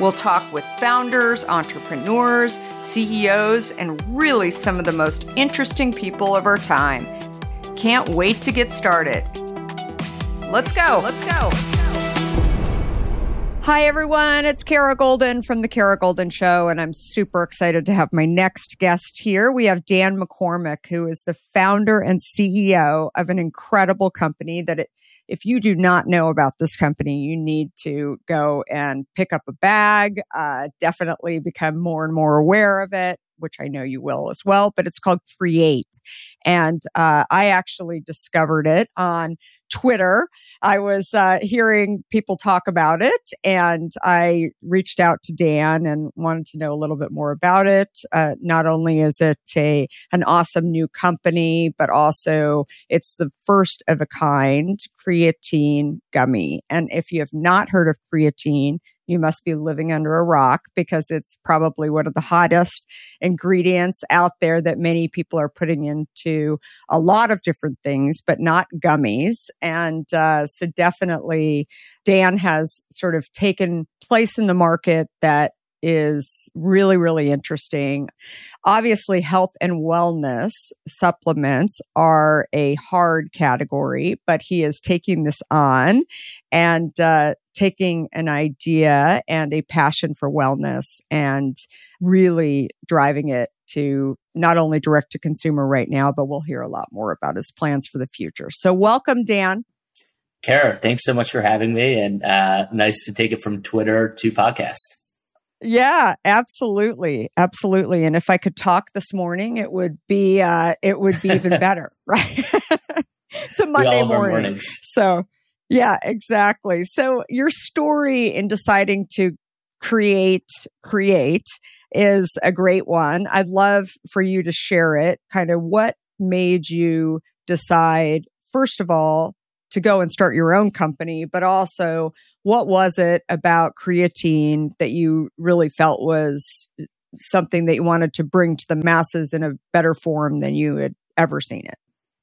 We'll talk with founders, entrepreneurs, CEOs, and really some of the most interesting people of our time. Can't wait to get started. Let's go. Let's go. Hi, everyone. It's Kara Goldin from The Kara Goldin Show, and I'm super excited to have my next guest here. We have Dan McCormick, who is the founder and CEO of an incredible company that it, if you do not know about this company, you need to go and pick up a bag, uh, definitely become more and more aware of it which I know you will as well, but it's called Create. And uh, I actually discovered it on Twitter. I was uh, hearing people talk about it and I reached out to Dan and wanted to know a little bit more about it. Uh, not only is it a, an awesome new company, but also it's the first of a kind creatine gummy. And if you have not heard of creatine, you must be living under a rock because it's probably one of the hottest ingredients out there that many people are putting into a lot of different things, but not gummies. And uh, so definitely Dan has sort of taken place in the market that is really, really interesting. Obviously, health and wellness supplements are a hard category, but he is taking this on and uh, taking an idea and a passion for wellness and really driving it to not only direct to consumer right now, but we'll hear a lot more about his plans for the future. So, welcome, Dan. Kara, thanks so much for having me, and uh, nice to take it from Twitter to podcast. Yeah, absolutely. Absolutely. And if I could talk this morning, it would be uh it would be even better, right? it's a Monday morning. So, yeah, exactly. So, your story in deciding to create create is a great one. I'd love for you to share it. Kind of what made you decide first of all to go and start your own company, but also what was it about creatine that you really felt was uh, something that you wanted to bring to the masses in a better form than you had ever seen it?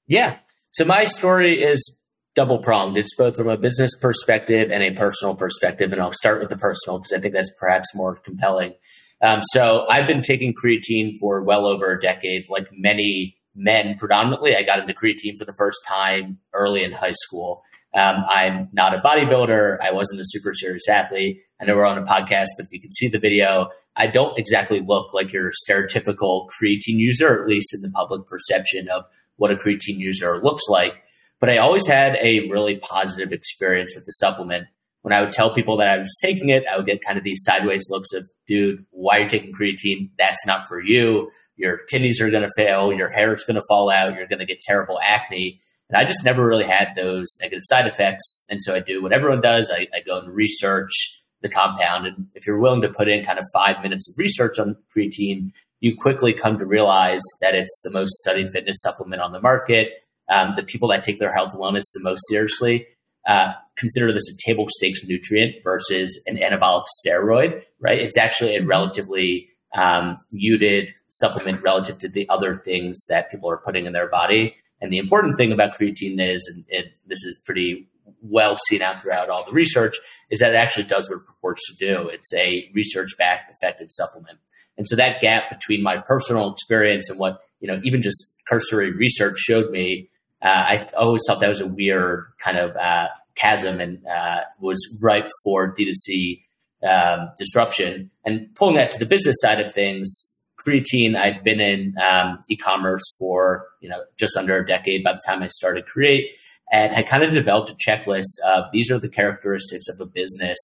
Yeah. So my story is double pronged. It's both from a business perspective and a personal perspective. And I'll start with the personal because I think that's perhaps more compelling. Um, so I've been taking creatine for well over a decade, like many men predominantly. I got into creatine for the first time early in high school. Um, I'm not a bodybuilder. I wasn't a super serious athlete. I know we're on a podcast, but if you can see the video, I don't exactly look like your stereotypical creatine user, at least in the public perception of what a creatine user looks like. But I always had a really positive experience with the supplement. When I would tell people that I was taking it, I would get kind of these sideways looks of, dude, why are you taking creatine? That's not for you. Your kidneys are going to fail. Your hair is going to fall out. You're going to get terrible acne. And I just never really had those negative side effects. And so I do what everyone does. I, I go and research the compound. And if you're willing to put in kind of five minutes of research on creatine, you quickly come to realize that it's the most studied fitness supplement on the market. Um, the people that take their health and wellness the most seriously uh, consider this a table stakes nutrient versus an anabolic steroid, right? It's actually a relatively um, muted supplement relative to the other things that people are putting in their body. And the important thing about creatine is, and it, this is pretty well seen out throughout all the research, is that it actually does what it purports to do. It's a research backed effective supplement. And so that gap between my personal experience and what, you know, even just cursory research showed me, I always thought that was a weird kind of uh, chasm and uh, was ripe for D2C um, disruption. And pulling that to the business side of things, creatine, I've been in um, e-commerce for you know just under a decade by the time I started Create, and I kind of developed a checklist of these are the characteristics of a business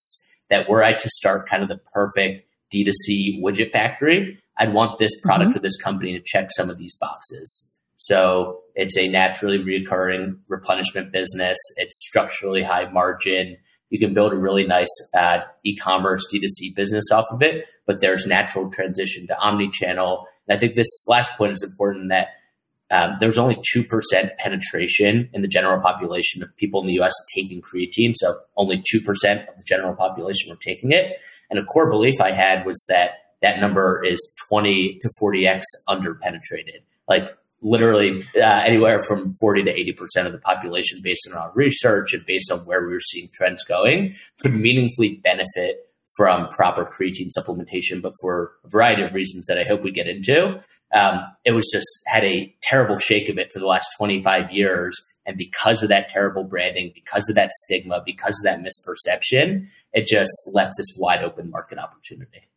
that were I to start kind of the perfect D2C widget factory, I'd want this product mm-hmm. or this company to check some of these boxes. So it's a naturally recurring replenishment business. It's structurally high margin. You can build a really nice uh, e-commerce D2C business off of it, but there's natural transition to omni-channel. And I think this last point is important that um, there's only 2% penetration in the general population of people in the US taking creatine. So only 2% of the general population were taking it. And a core belief I had was that that number is 20 to 40x under penetrated. Like literally uh, anywhere from 40 to 80% of the population based on our research and based on where we were seeing trends going could meaningfully benefit from proper creatine supplementation, but for a variety of reasons that I hope we get into. Um, it was just had a terrible shake of it for the last 25 years. And because of that terrible branding, because of that stigma, because of that misperception, it just left this wide open market opportunity.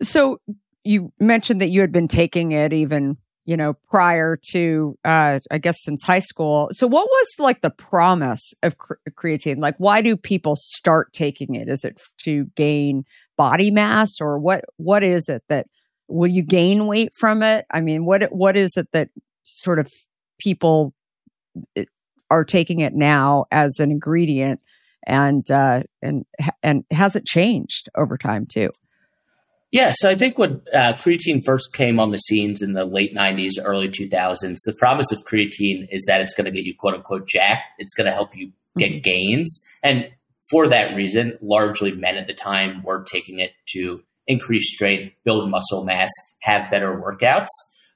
So you mentioned that you had been taking it even you know, prior to, uh, I guess since high school. So what was like the promise of cre- creatine? Like, why do people start taking it? Is it to gain body mass or what, what is it that will you gain weight from it? I mean, what, what is it that sort of people eh, are taking it now as an ingredient and, uh, and, and has it changed over time too? Yeah, so I think when uh, creatine first came on the scenes in the late 90s, early 2000s, the promise of creatine is that it's going to get you quote unquote jacked. It's going to help you get mm-hmm. gains. And for that reason, largely men at the time were taking it to increase strength, build muscle mass, have better workouts.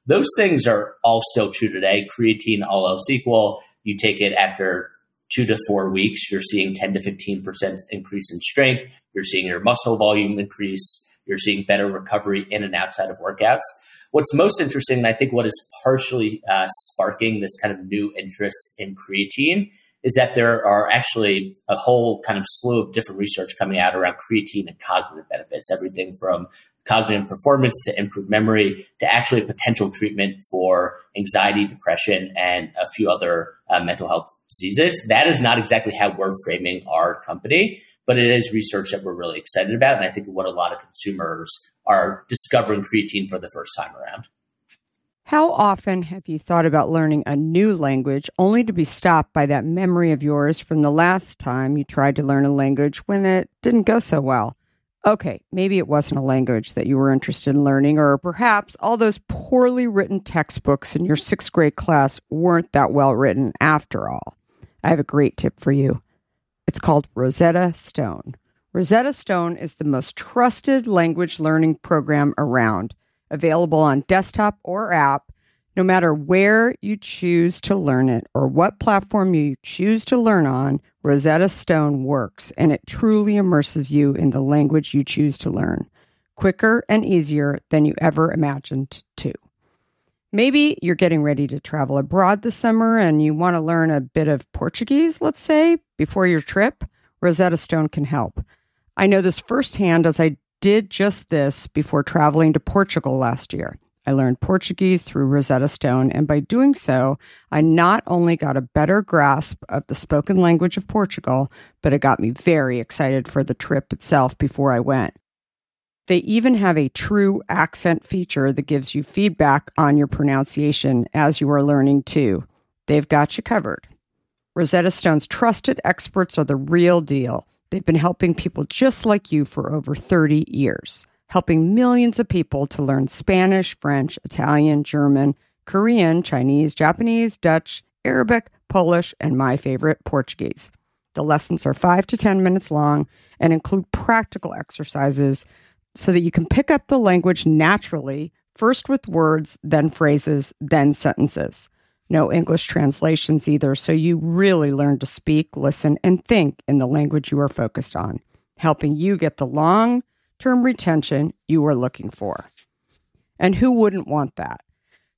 Those things are all still true today. Creatine, all else equal, you take it after two to four weeks, you're seeing 10 to 15% increase in strength. You're seeing your muscle volume increase you're seeing better recovery in and outside of workouts. What's most interesting, and I think what is partially uh, sparking this kind of new interest in creatine, is that there are actually a whole kind of slew of different research coming out around creatine and cognitive benefits, everything from cognitive performance to improved memory to actually potential treatment for anxiety, depression, and a few other uh, mental health diseases. That is not exactly how we're framing our company but it is research that we're really excited about. And I think what a lot of consumers are discovering creatine for the first time around. How often have you thought about learning a new language only to be stopped by that memory of yours from the last time you tried to learn a language when it didn't go so well? Okay, maybe it wasn't a language that you were interested in learning, or perhaps all those poorly written textbooks in your sixth grade class weren't that well written after all. I have a great tip for you. It's called Rosetta Stone. Rosetta Stone is the most trusted language learning program around, available on desktop or app, no matter where you choose to learn it or what platform you choose to learn on. Rosetta Stone works and it truly immerses you in the language you choose to learn, quicker and easier than you ever imagined to. Maybe you're getting ready to travel abroad this summer and you want to learn a bit of Portuguese, let's say, before your trip. Rosetta Stone can help. I know this firsthand as I did just this before traveling to Portugal last year. I learned Portuguese through Rosetta Stone, and by doing so, I not only got a better grasp of the spoken language of Portugal, but it got me very excited for the trip itself before I went. They even have a true accent feature that gives you feedback on your pronunciation as you are learning too. They've got you covered. Rosetta Stone's trusted experts are the real deal. They've been helping people just like you for over 30 years, helping millions of people to learn Spanish, French, Italian, German, Korean, Chinese, Japanese, Dutch, Arabic, Polish, and my favorite, Portuguese. The lessons are five to 10 minutes long and include practical exercises so that you can pick up the language naturally, first with words, then phrases, then sentences. No English translations either, so you really learn to speak, listen, and think in the language you are focused on, helping you get the long term retention you are looking for. And who wouldn't want that?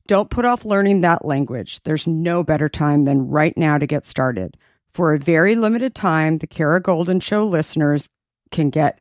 Don't put off learning that language. There's no better time than right now to get started. For a very limited time, the Kara Goldin Show listeners can get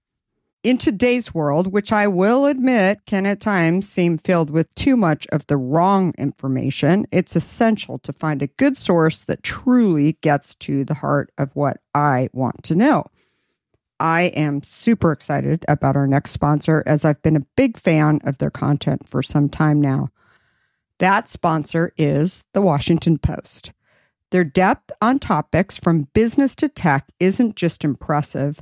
In today's world, which I will admit can at times seem filled with too much of the wrong information, it's essential to find a good source that truly gets to the heart of what I want to know. I am super excited about our next sponsor as I've been a big fan of their content for some time now. That sponsor is the Washington Post. Their depth on topics from business to tech isn't just impressive,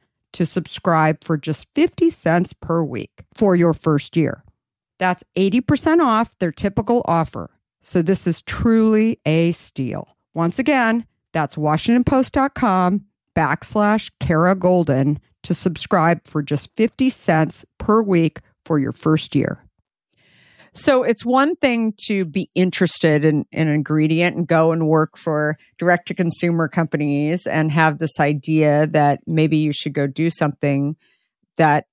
to subscribe for just 50 cents per week for your first year. That's 80% off their typical offer. So this is truly a steal. Once again, that's WashingtonPost.com backslash Kara Goldin to subscribe for just 50 cents per week for your first year. So it's one thing to be interested in, in, an ingredient and go and work for direct to consumer companies and have this idea that maybe you should go do something that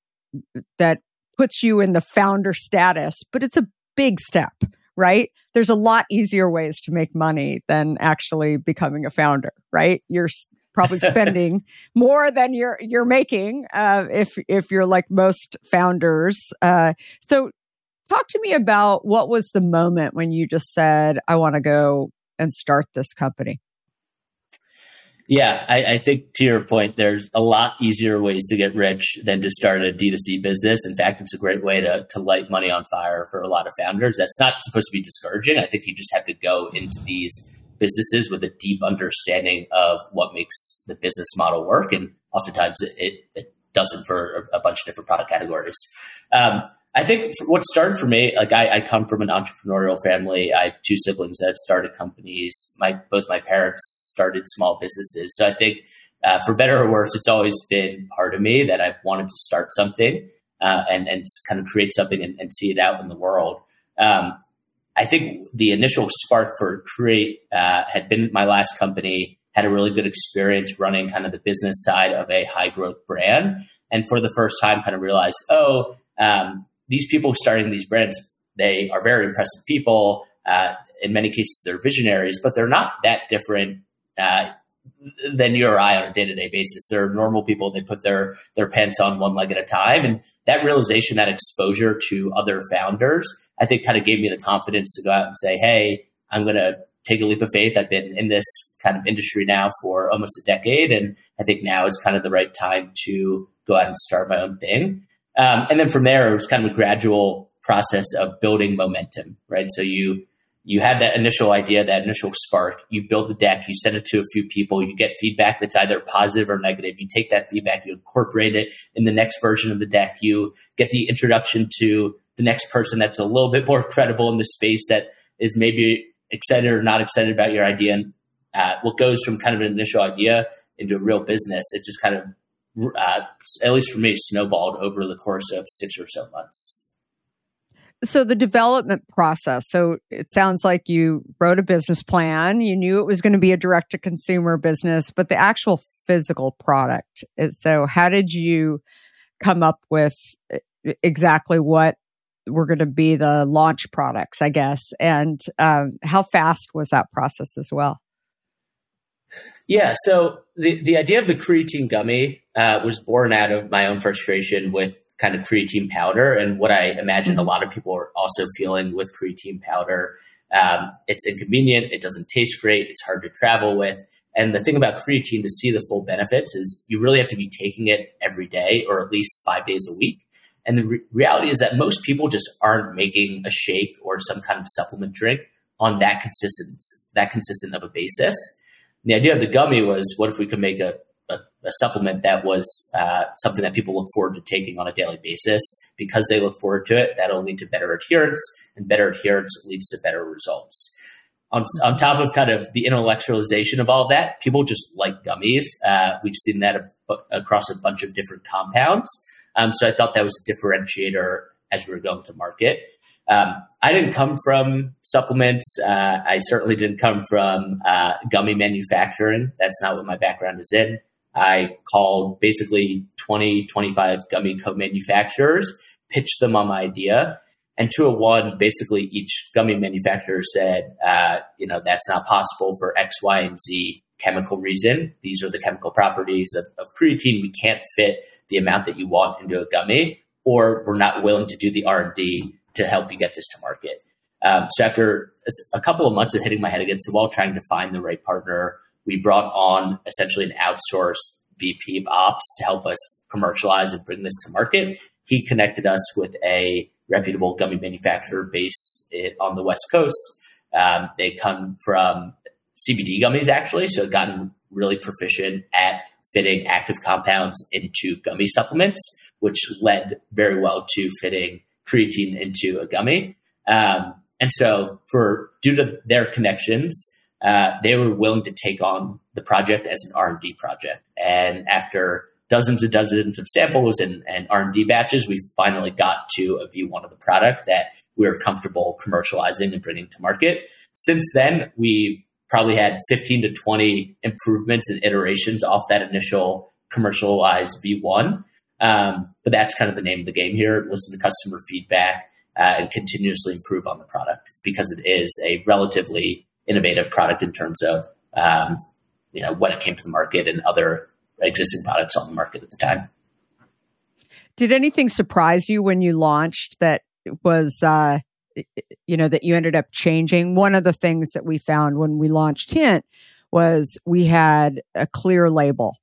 that puts you in the founder status, but it's a big step, right? There's a lot easier ways to make money than actually becoming a founder, right? You're probably spending more than you're you're making uh, if if you're like most founders. Uh, so Talk to me about what was the moment when you just said, I want to go and start this company? Yeah, I, I, think to your point, there's a lot easier ways to get rich than to start a D2C business. In fact, it's a great way to, to light money on fire for a lot of founders. That's not supposed to be discouraging. I think you just have to go into these businesses with a deep understanding of what makes the business model work. And oftentimes it, it, it doesn't for a bunch of different product categories. Um, I think what started for me, like I, I, come from an entrepreneurial family. I have two siblings that have started companies. My both my parents started small businesses. So I think, uh, for better or worse, it's always been part of me that I've wanted to start something uh, and and kind of create something and, and, see it out in the world. Um, I think the initial spark for Create uh, had been my last company. Had a really good experience running kind of the business side of a high growth brand, and for the first time, kind of realized, oh. Um, these people starting these brands, they are very impressive people. Uh, in many cases, they're visionaries, but they're not that different uh, than you or I on a day to day basis. They're normal people. They put their their pants on one leg at a time, and that realization, that exposure to other founders, I think, kind of gave me the confidence to go out and say, "Hey, I'm going to take a leap of faith. I've been in this kind of industry now for almost a decade, and I think now is kind of the right time to go out and start my own thing." Um, and then from there, it was kind of a gradual process of building momentum, right? So you you have that initial idea, that initial spark. You build the deck, you send it to a few people, you get feedback that's either positive or negative. You take that feedback, you incorporate it in the next version of the deck. You get the introduction to the next person that's a little bit more credible in the space that is maybe excited or not excited about your idea. And uh, what goes from kind of an initial idea into a real business, it just kind of uh, at least for me, snowballed over the course of six or so months. So the development process. So it sounds like you wrote a business plan. You knew it was going to be a direct to consumer business, but the actual physical product. So how did you come up with exactly what were going to be the launch products, I guess? And um, how fast was that process as well? Yeah, so the, the idea of the creatine gummy uh, was born out of my own frustration with kind of creatine powder and what I imagine mm-hmm. a lot of people are also feeling with creatine powder. Um, it's inconvenient, it doesn't taste great, it's hard to travel with. And the thing about creatine to see the full benefits is you really have to be taking it every day or at least five days a week. And the re- reality is that most people just aren't making a shake or some kind of supplement drink on that consistent that consistent of a basis. And the idea of the gummy was, what if we could make a a, supplement that was uh, something that people look forward to taking on a daily basis because they look forward to it. That'll lead to better adherence, and better adherence leads to better results. On, on top of kind of the intellectualization of all that, people just like gummies. Uh, we've seen that across a bunch of different compounds. Um, so I thought that was a differentiator as we were going to market. Um, I didn't come from supplements. Uh, I certainly didn't come from uh, gummy manufacturing. That's not what my background is in. I called basically 20, 25 gummy co-manufacturers, pitched them on my idea. And two of one, basically each gummy manufacturer said, uh, you know, that's not possible for X, Y, and Z chemical reason. These are the chemical properties of, of creatine. We can't fit the amount that you want into a gummy, or we're not willing to do the R&D to help you get this to market. Um, so after a couple of months of hitting my head against the wall, trying to find the right partner, we brought on essentially an outsourced VP of ops to help us commercialize and bring this to market. He connected us with a reputable gummy manufacturer based on the West Coast. Um, they come from CBD gummies, actually, so gotten really proficient at fitting active compounds into gummy supplements, which led very well to fitting creatine into a gummy. Um, and so, for due to their connections, uh, they were willing to take on the project as an R&D project. And after dozens and dozens of samples and, and R&D batches, we finally got to a V1 of the product that we were comfortable commercializing and bringing to market. Since then, we probably had 15 to 20 improvements and iterations off that initial commercialized V1. Um, but that's kind of the name of the game here. Listen to customer feedback uh, and continuously improve on the product because it is a relatively innovative product in terms of um, you know when it came to the market and other existing products on the market at the time. Did anything surprise you when you launched that was uh, you know that you ended up changing? One of the things that we found when we launched Hint was we had a clear label,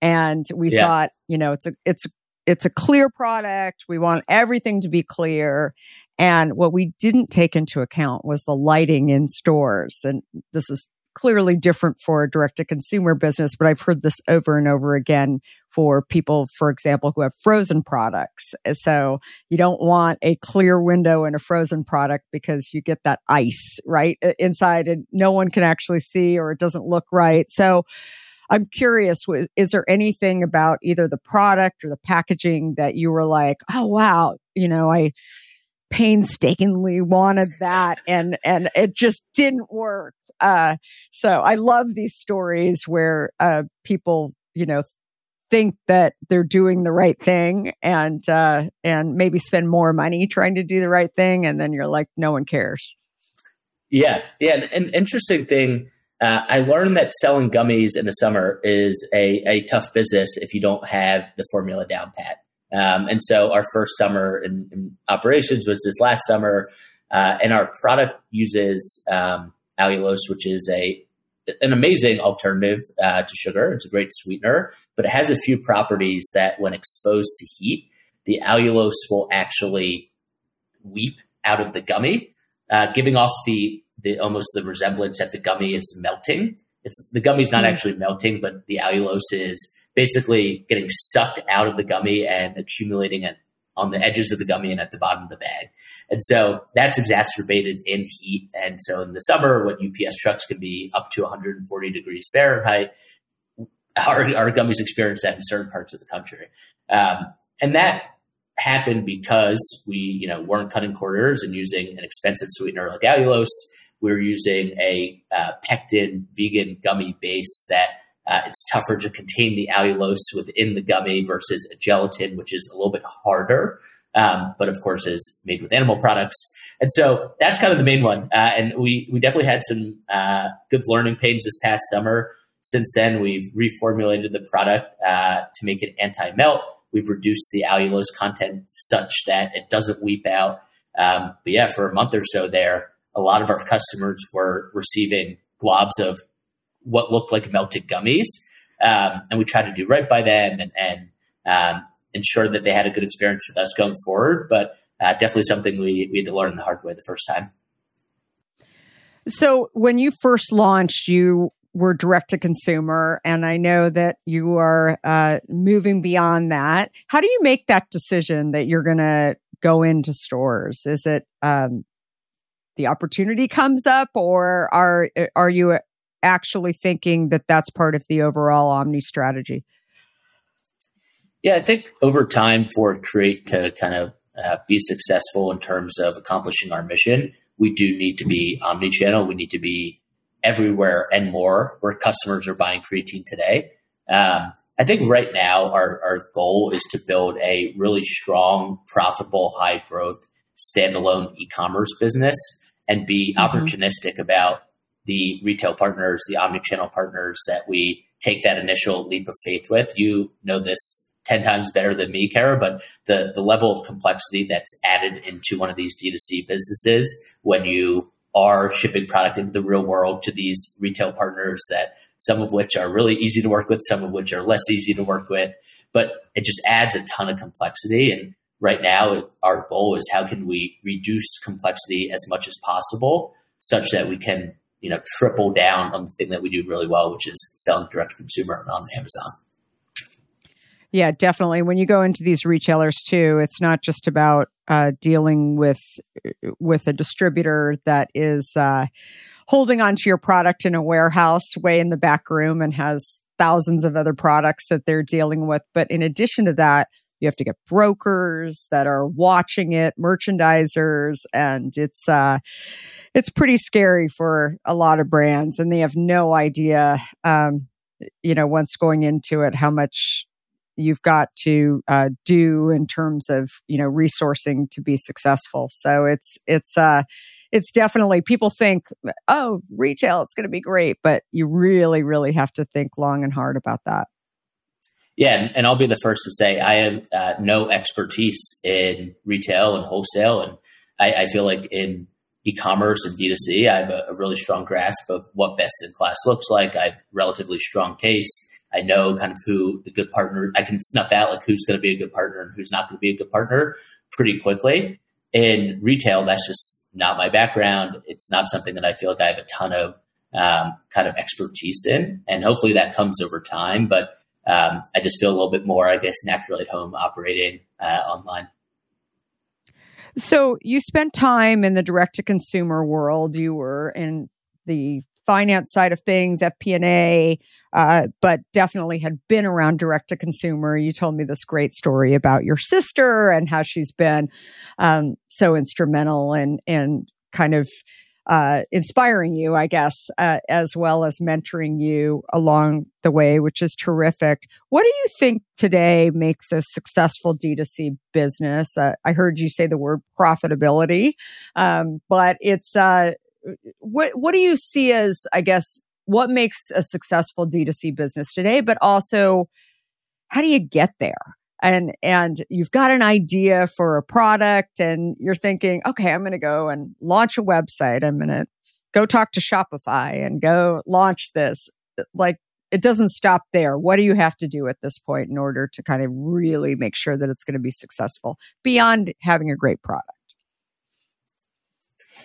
and we yeah. thought you know it's a it's it's a clear product. We want everything to be clear. And what we didn't take into account was the lighting in stores. And this is clearly different for a direct to consumer business, but I've heard this over and over again for people, for example, who have frozen products. So you don't want a clear window in a frozen product because you get that ice right inside and no one can actually see or it doesn't look right. So I'm curious, is there anything about either the product or the packaging that you were like, oh, wow, you know, I painstakingly wanted that and, and it just didn't work. Uh, so I love these stories where, uh, people, you know, think that they're doing the right thing and, uh, and maybe spend more money trying to do the right thing. And then you're like, no one cares. Yeah. Yeah. An interesting thing uh, I learned that selling gummies in the summer is a, a tough business if you don't have the formula down pat. Um, and so our first summer in, in, operations was this last summer, uh, and our product uses um, allulose, which is a an amazing alternative uh, to sugar. It's a great sweetener, but it has a few properties that, when exposed to heat, the allulose will actually weep out of the gummy, uh, giving off the the almost the resemblance that the gummy is melting. It's the gummy's not mm. actually melting, but the allulose is basically getting sucked out of the gummy and accumulating it on the edges of the gummy and at the bottom of the bag. And so that's exacerbated in heat. And so in the summer, when UPS trucks can be up to 140 degrees Fahrenheit, our, our gummies experience that in certain parts of the country. Um, and that happened because we, you know, weren't cutting corners and using an expensive sweetener like allulose. We were using a uh, pectin vegan gummy base that uh, it's tougher to contain the allulose within the gummy versus a gelatin, which is a little bit harder, um, but of course is made with animal products. And so that's kind of the main one. Uh, and we we definitely had some uh, good learning pains this past summer. Since then, we've reformulated the product uh, to make it anti melt. We've reduced the allulose content such that it doesn't weep out. Um, but yeah, for a month or so there, a lot of our customers were receiving globs of what looked like melted gummies. Um, and we tried to do right by them and, and um, ensure that they had a good experience with us going forward. But uh, definitely something we, we had to learn the hard way the first time. So when you first launched, you were direct to consumer, and I know that you are uh, moving beyond that. How do you make that decision that you're going to go into stores? Is it um, the opportunity comes up, or are are you actually thinking that that's part of the overall omni strategy? Yeah, I think over time for Create to kind of uh, be successful in terms of accomplishing our mission, we do need to be omni-channel. We need to be everywhere and more where customers are buying creatine today. Um, I think right now our, our goal is to build a really strong, profitable, high growth standalone e-commerce business and be mm-hmm. opportunistic about the retail partners, the omni-channel partners that we take that initial leap of faith with. You know this 10 times better than me, Kara, but the, the level of complexity that's added into one of these D2C businesses when you are shipping product into the real world to these retail partners that some of which are really easy to work with, some of which are less easy to work with. But it just adds a ton of complexity. And right now, our goal is how can we reduce complexity as much as possible such that we can, you know, triple down on the thing that we do really well, which is selling direct to consumer on Amazon. Yeah, definitely. When you go into these retailers too, it's not just about uh, dealing with with a distributor that is uh, holding onto your product in a warehouse way in the back room and has thousands of other products that they're dealing with. But in addition to that, you have to get brokers that are watching it, merchandisers, and it's uh, it's pretty scary for a lot of brands, and they have no idea. Um, you know, once going into it, how much you've got to uh, do in terms of you know resourcing to be successful. So it's it's uh, it's definitely people think oh retail it's going to be great, but you really really have to think long and hard about that. Yeah, and, I'll be the first to say I have uh, no expertise in retail and wholesale, and I, I feel like in e-commerce and D2C, I have a, a really strong grasp of what best in class looks like. I have relatively strong taste I know kind of who the good partner, I can snuff out like who's going to be a good partner and who's not going to be a good partner pretty quickly. In retail, that's just not my background. It's not something that I feel like I have a ton of um, kind of expertise in. And hopefully that comes over time. But um, I just feel a little bit more, I guess, naturally at home operating uh, online. So you spent time in the direct to consumer world. You were in the finance side of things, FP&A, uh, but definitely had been around direct to consumer. You told me this great story about your sister and how she's been um, so instrumental and in kind of uh, inspiring you, I guess, uh, as well as mentoring you along the way, which is terrific. What do you think today makes a successful D2C business? Uh, I heard you say the word profitability, um, but it's uh, what what do you see as I guess what makes a successful D2C business today, but also how do you get there? And and you've got an idea for a product and you're thinking, okay, I'm going to go and launch a website. I'm going to go talk to Shopify and go launch this. Like it doesn't stop there. What do you have to do at this point in order to kind of really make sure that it's going to be successful beyond having a great product?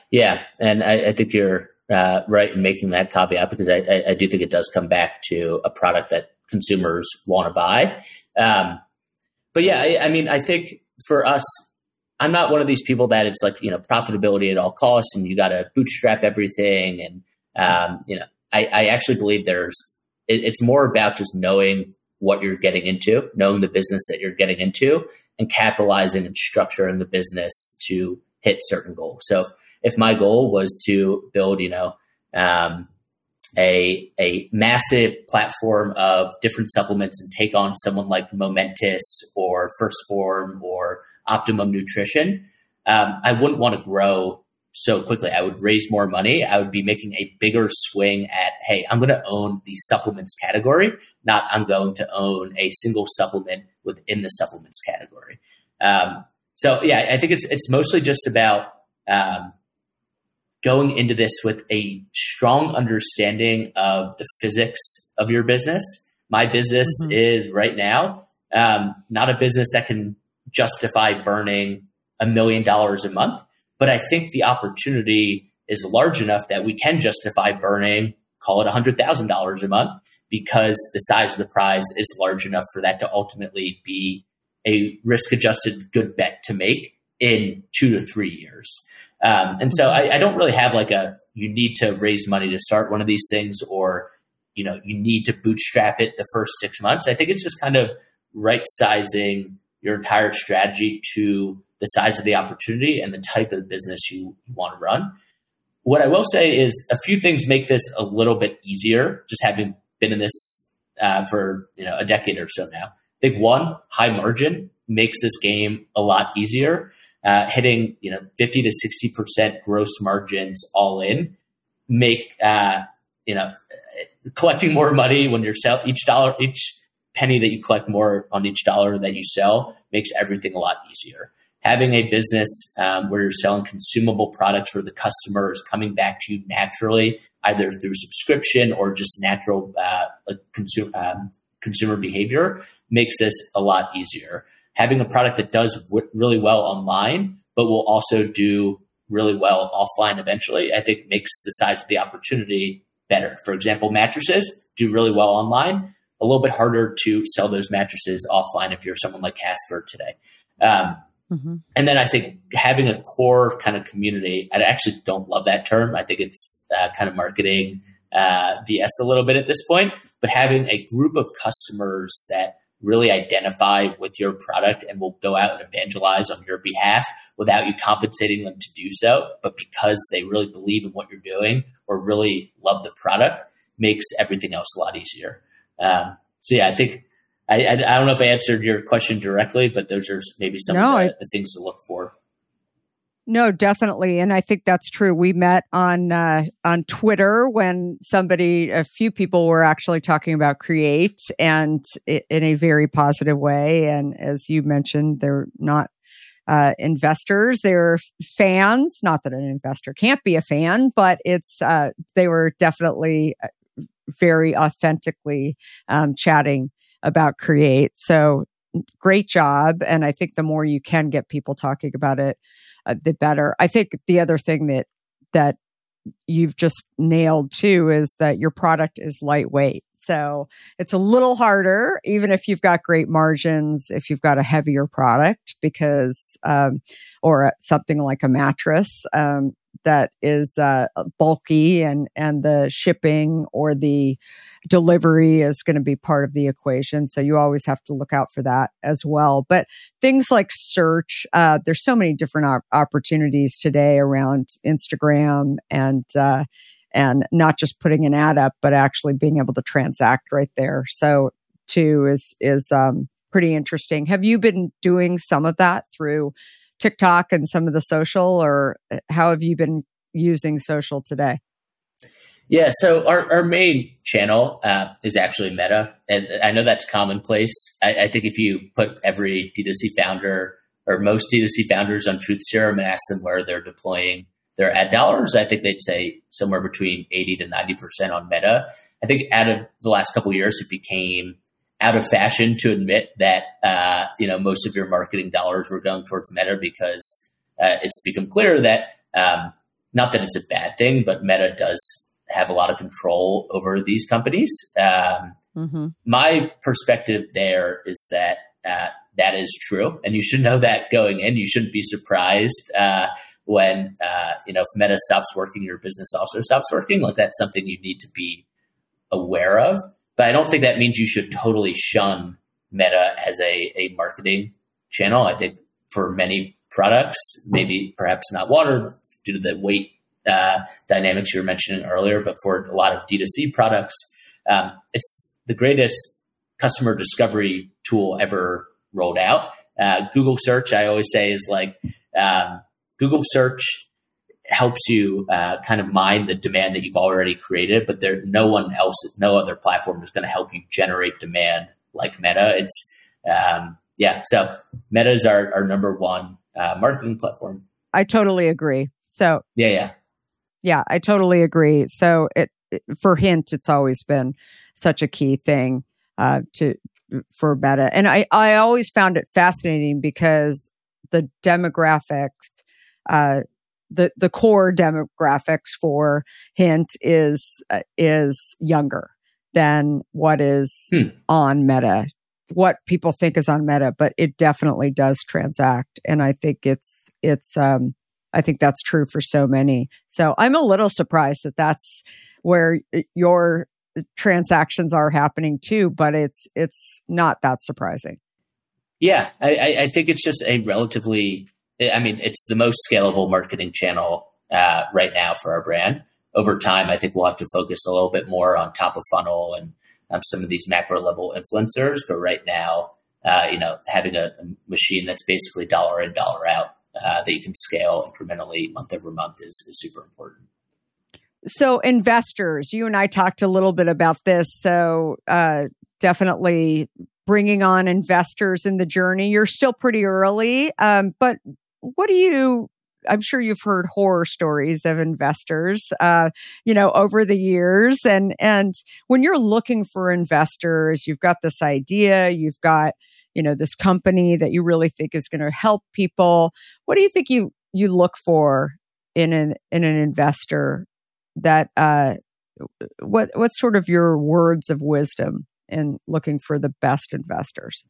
Yeah, and I, I think you're uh, right in making that caveat because I, I, I, do think it does come back to a product that consumers want to buy. Um, but yeah, I, I, mean, I think for us, I'm not one of these people that it's like you know profitability at all costs and you got to bootstrap everything. And um, you know, I, I actually believe there's it, it's more about just knowing what you're getting into, knowing the business that you're getting into, and capitalizing and structuring the business to hit certain goals. So if my goal was to build, you know, um, a a massive platform of different supplements and take on someone like Momentous or First Form or Optimum Nutrition, um, I wouldn't want to grow so quickly. I would raise more money. I would be making a bigger swing at, hey, I'm going to own the supplements category, not I'm going to own a single supplement within the supplements category. Um, so yeah, I think it's it's mostly just about um, going into this with a strong understanding of the physics of your business. My business mm-hmm. is right now um, not a business that can justify burning a million dollars a month, but I think the opportunity is large enough that we can justify burning, call it $100,000 a month, because the size of the prize is large enough for that to ultimately be a risk adjusted good bet to make in two to three years. Um, and so I, I, don't really have like a you need to raise money to start one of these things or you know you need to bootstrap it the first six months. I think it's just kind of right sizing your entire strategy to the size of the opportunity and the type of business you, you want to run. What I will say is a few things make this a little bit easier. Just having been in this uh, for you know a decade or so now. I think one high margin makes this game a lot easier uh, hitting you know 50 to 60 percent gross margins all in make uh, you know collecting more money when you're sell each dollar each penny that you collect more on each dollar that you sell makes everything a lot easier. Having a business um, where you're selling consumable products where the customer is coming back to you naturally either through subscription or just natural uh, consumer um, consumer behavior makes this a lot easier having a product that does w- really well online, but will also do really well offline eventually, I think makes the size of the opportunity better. For example, mattresses do really well online. A little bit harder to sell those mattresses offline if you're someone like Casper today. Um, mm-hmm. And then I think having a core kind of community, I actually don't love that term. I think it's uh, kind of marketing uh, BS a little bit at this point, but having a group of customers that really identify with your product and will go out and evangelize on your behalf without you compensating them to do so, but because they really believe in what you're doing or really love the product makes everything else a lot easier. Um, so yeah, I think I, I, I, don't know if I answered your question directly, but those are maybe some no, of the, I, the things to look for. No, definitely, and I think that's true. We met on uh, on Twitter when somebody, a few people were actually talking about Create, and in a very positive way. And as you mentioned, they're not uh, investors; they're fans. Not that an investor can't be a fan, but it's uh, they were definitely uh, very authentically um, chatting about Create. So great job, and I think the more you can get people talking about it uh, the better. I think the other thing that that you've just nailed too is that your product is lightweight. So it's a little harder, even if you've got great margins, if you've got a heavier product, because, um, or something like a mattress, um, that is uh, bulky and and the shipping or the delivery is going to be part of the equation. So you always have to look out for that as well. But things like search uh, there's so many different op- opportunities today around instagram and uh, and not just putting an ad up but actually being able to transact right there. So too is is um, pretty interesting. Have you been doing some of that through TikTok and some of the social, or uh, how have you been using social today? Yeah, so our, our main channel uh, is actually Meta, and I know that's commonplace. I, I, think if you put every D2C founder or most D2C founders on Truth Serum and ask them where they're deploying their ad dollars, I think they'd say somewhere between 80 to 90% on Meta. I think out of the last couple years, it became out of fashion to admit that uh, you know most of your marketing dollars were going towards Meta because uh, it's become clear that um, not that it's a bad thing, but Meta does have a lot of control over these companies. Um, mm-hmm. My perspective there is that uh, that is true, and you should know that going in. You shouldn't be surprised uh, when uh, you know if Meta stops working, your business also stops working. Like that's something you need to be aware of. But I don't think that means you should totally shun Meta as a, a marketing channel. I think for many products, maybe perhaps not water due to the weight uh, dynamics you were mentioning earlier, but for a lot of D2C products, um, it's the greatest customer discovery tool ever rolled out. Uh, Google search, I always say, is like um, Google search helps you uh, kind of mine the demand that you've already created, but there no one else, no other platform is going to help you generate demand like Meta. It's um, yeah, so Meta is our, our number one uh, marketing platform. I totally agree. So yeah, yeah, yeah, I totally agree. So it, it for Hint, it's always been such a key thing uh, to for Meta, and I I always found it fascinating because the demographics. Uh, the the core demographics for Hint is uh, is younger than what is hmm. on Meta. What people think is on Meta, but it definitely does transact, and I think it's it's um I think that's true for so many. So I'm a little surprised that that's where your transactions are happening too, but it's it's not that surprising. Yeah, I, I think it's just a relatively I mean, it's the most scalable marketing channel uh, right now for our brand. Over time, I think we'll have to focus a little bit more on top of funnel and um, some of these macro level influencers. But right now, uh, you know, having a, a, machine that's basically dollar in, dollar out uh, that you can scale incrementally month over month is, is super important. So, investors, you and I talked a little bit about this. So, uh, definitely bringing on investors in the journey. You're still pretty early, um, but what do you I'm sure you've heard horror stories of investors, uh, you know, over the years. And, and when you're looking for investors, you've got this idea, you've got, you know, this company that you really think is going to help people. What do you think you, you look for in an, in an investor that, uh, what, what's sort of your words of wisdom in looking for the best investors?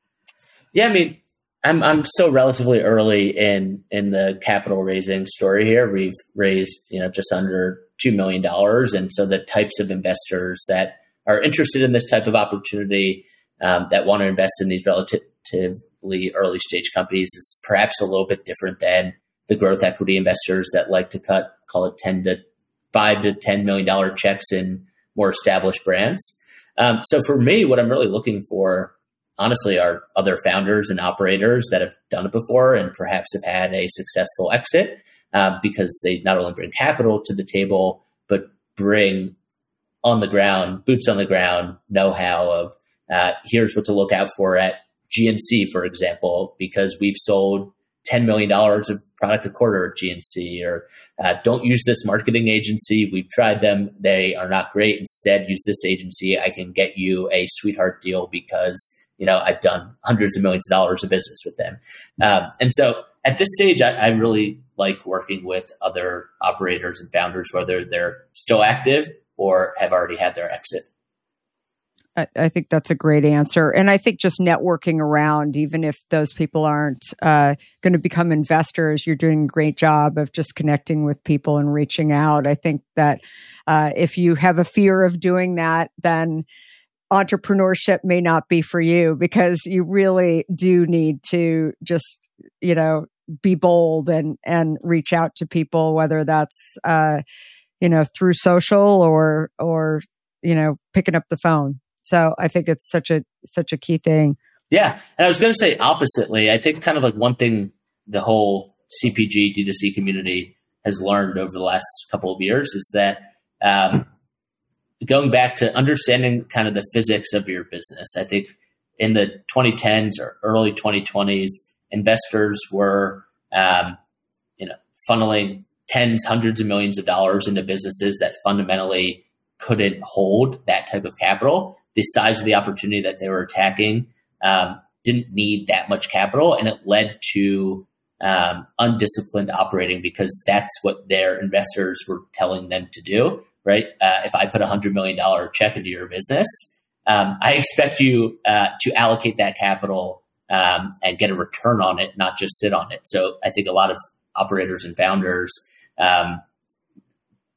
Yeah. I mean, I'm I'm still relatively early in in the capital raising story here. We've raised you know just under two million dollars, and so the types of investors that are interested in this type of opportunity um, that want to invest in these relatively early stage companies is perhaps a little bit different than the growth equity investors that like to cut call it ten to five to ten million dollar checks in more established brands. Um, so for me, what I'm really looking for honestly are other founders and operators that have done it before and perhaps have had a successful exit uh, because they not only bring capital to the table, but bring on the ground, boots on the ground know how of uh, here's what to look out for at GNC, for example, because we've sold $10 million of product a quarter at GNC, or uh, don't use this marketing agency. We've tried them. They are not great. Instead, use this agency. I can get you a sweetheart deal because you know, I've done hundreds of millions of dollars of business with them. Um, and so at this stage, I, I, really like working with other operators and founders, whether they're still active or have already had their exit. I, think that's a great answer. And I think just networking around, even if those people aren't uh, going to become investors, you're doing a great job of just connecting with people and reaching out. I think that uh, if you have a fear of doing that, then entrepreneurship may not be for you because you really do need to just, you know, be bold and, and reach out to people, whether that's, uh, you know, through social or, or, you know, picking up the phone. So I think it's such a, such a key thing. Yeah. And I was going to say oppositely, I think kind of like one thing the whole CPG D2C community has learned over the last couple of years is that, um, going back to understanding kind of the physics of your business. I think in the 2010s or early 2020s, investors were, um, you know, funneling tens, hundreds of millions of dollars into businesses that fundamentally couldn't hold that type of capital. The size of the opportunity that they were attacking um, didn't need that much capital, and it led to um, undisciplined operating because that's what their investors were telling them to do right? Uh, if I put a hundred million dollar check into your business, um, I expect you uh, to allocate that capital um, and get a return on it, not just sit on it. So I think a lot of operators and founders, um,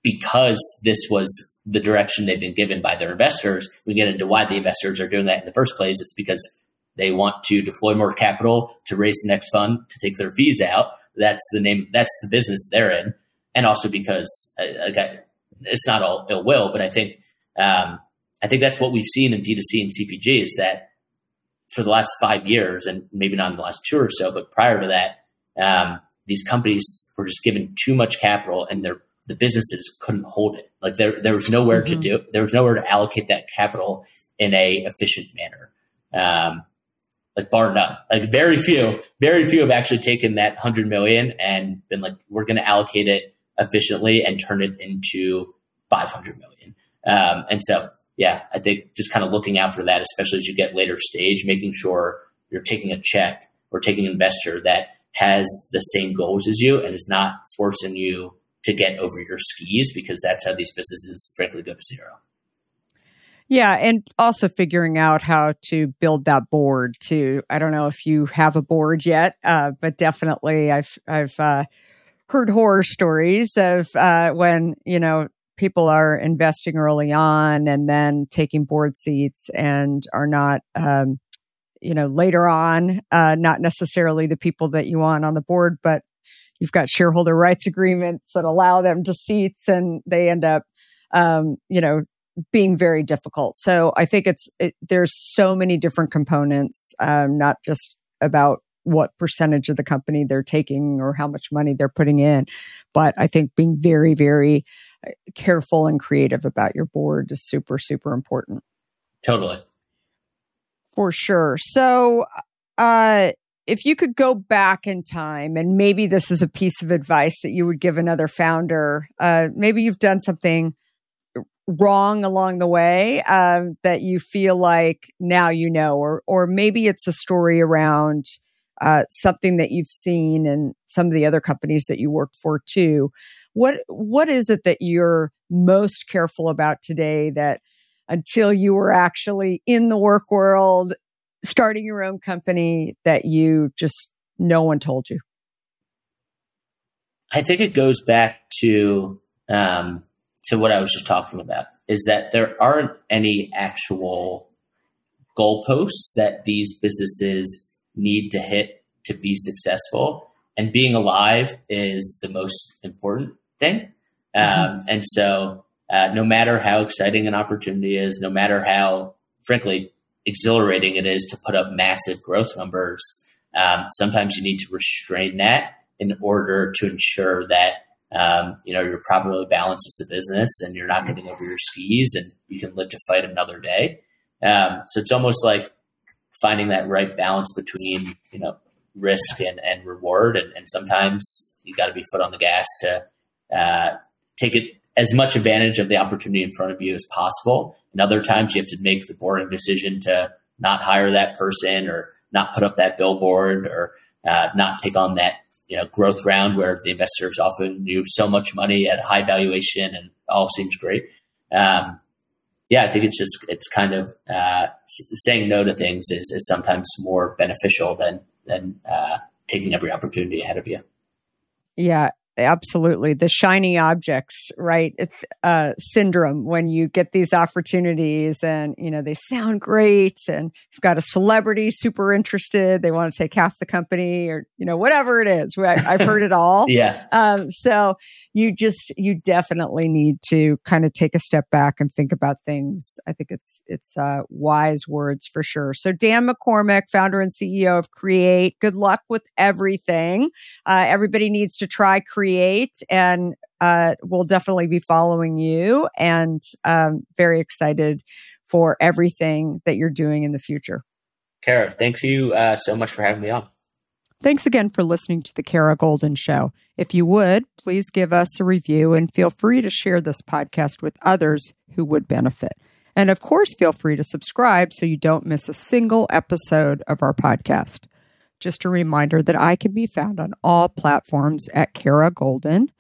because this was the direction they've been given by their investors. We get into why the investors are doing that in the first place. It's because they want to deploy more capital to raise the next fund to take their fees out. That's the name. That's the business they're in, and also because again, it's not all ill will, but I think um, I think that's what we've seen in D2C and CPG is that for the last five years, and maybe not in the last two or so, but prior to that, um, these companies were just given too much capital, and their the businesses couldn't hold it. Like there there was nowhere mm-hmm. to do there was nowhere to allocate that capital in a efficient manner. Um, like bar none. Like very few, very few have actually taken that hundred million and been like, we're going to allocate it efficiently and turn it into 500 million. Um, and so, yeah, I think just kind of looking out for that, especially as you get later stage, making sure you're taking a check or taking an investor that has the same goals as you and is not forcing you to get over your skis because that's how these businesses frankly go to zero. Yeah, and also figuring out how to build that board too. I don't know if you have a board yet, uh, but definitely I've I've uh, heard horror stories of uh, when you know people are investing early on and then taking board seats and are not um, you know later on uh, not necessarily the people that you want on the board but you've got shareholder rights agreements that allow them to seats and they end up um, you know being very difficult. So I think it's it, there's so many different components, um, not just about what percentage of the company they're taking or how much money they're putting in, but I think being very very uh, careful and creative about your board is super super important. Totally. For sure. So, uh, if you could go back in time and maybe this is a piece of advice that you would give another founder, uh, maybe you've done something wrong along the way um, that you feel like now you know, or or maybe it's a story around uh, something that you've seen in some of the other companies that you work for too. What what is it that you're most careful about today that until you were actually in the work world, starting your own company, that you just no one told you? I think it goes back to um, to what I was just talking about is that there aren't any actual goalposts that these businesses need to hit to be successful. And being alive is the most important thing. Mm-hmm. Um, and so, uh, no matter how exciting an opportunity is, no matter how, frankly, exhilarating it is to put up massive growth numbers, um, sometimes you need to restrain that in order to ensure that um, you know, you're properly balanced as a business and you're not getting over your skis and you can live to fight another day. Um, so it's almost like finding that right balance between, you know, risk and, and reward. And, and sometimes you got to be foot on the gas to uh, take it as much advantage of the opportunity in front of you as possible. And other times you have to make the boring decision to not hire that person or not put up that billboard or uh, not take on that you know growth round where the investors often you so much money at a high valuation and all seems great. Um, yeah, I think it's just it's kind of uh, saying no to things is, is sometimes more beneficial than than uh, taking every opportunity ahead of you. Yeah, absolutely. The shiny objects right? It's uh syndrome when you get these opportunities and you know they sound great and you've got a celebrity super interested they want to take half the company or you know whatever it is I, have heard it all. Yeah. Um so you just you definitely need to kind of take a step back and think about things. I think it's it's uh wise words for sure. So dan mccormick founder and ceo of create good luck with everything. Uh everybody needs to try create create and uh, we'll definitely be following you and um, very excited for everything that you're doing in the future. Kara, thanks you uh, so much for having me on. Thanks again for listening to the Kara Goldin Show. If you would, please give us a review and feel free to share this podcast with others who would benefit. And of course, feel free to subscribe so you don't miss a single episode of our podcast. Just a reminder that I can be found on all platforms at Kara Goldin.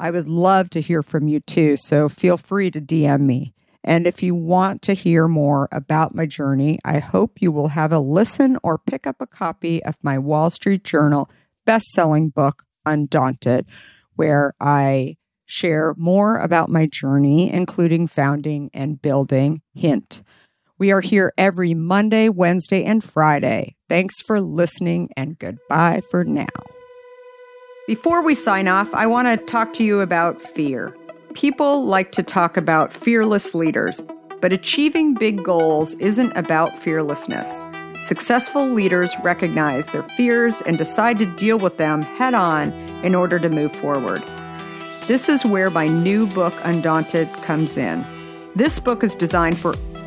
I would love to hear from you too, so feel free to DM me. And if you want to hear more about my journey, I hope you will have a listen or pick up a copy of my Wall Street Journal best selling book, Undaunted, where I share more about my journey, including founding and building Hint. We are here every Monday, Wednesday, and Friday. Thanks for listening and goodbye for now. Before we sign off, I want to talk to you about fear. People like to talk about fearless leaders, but achieving big goals isn't about fearlessness. Successful leaders recognize their fears and decide to deal with them head on in order to move forward. This is where my new book, Undaunted, comes in. This book is designed for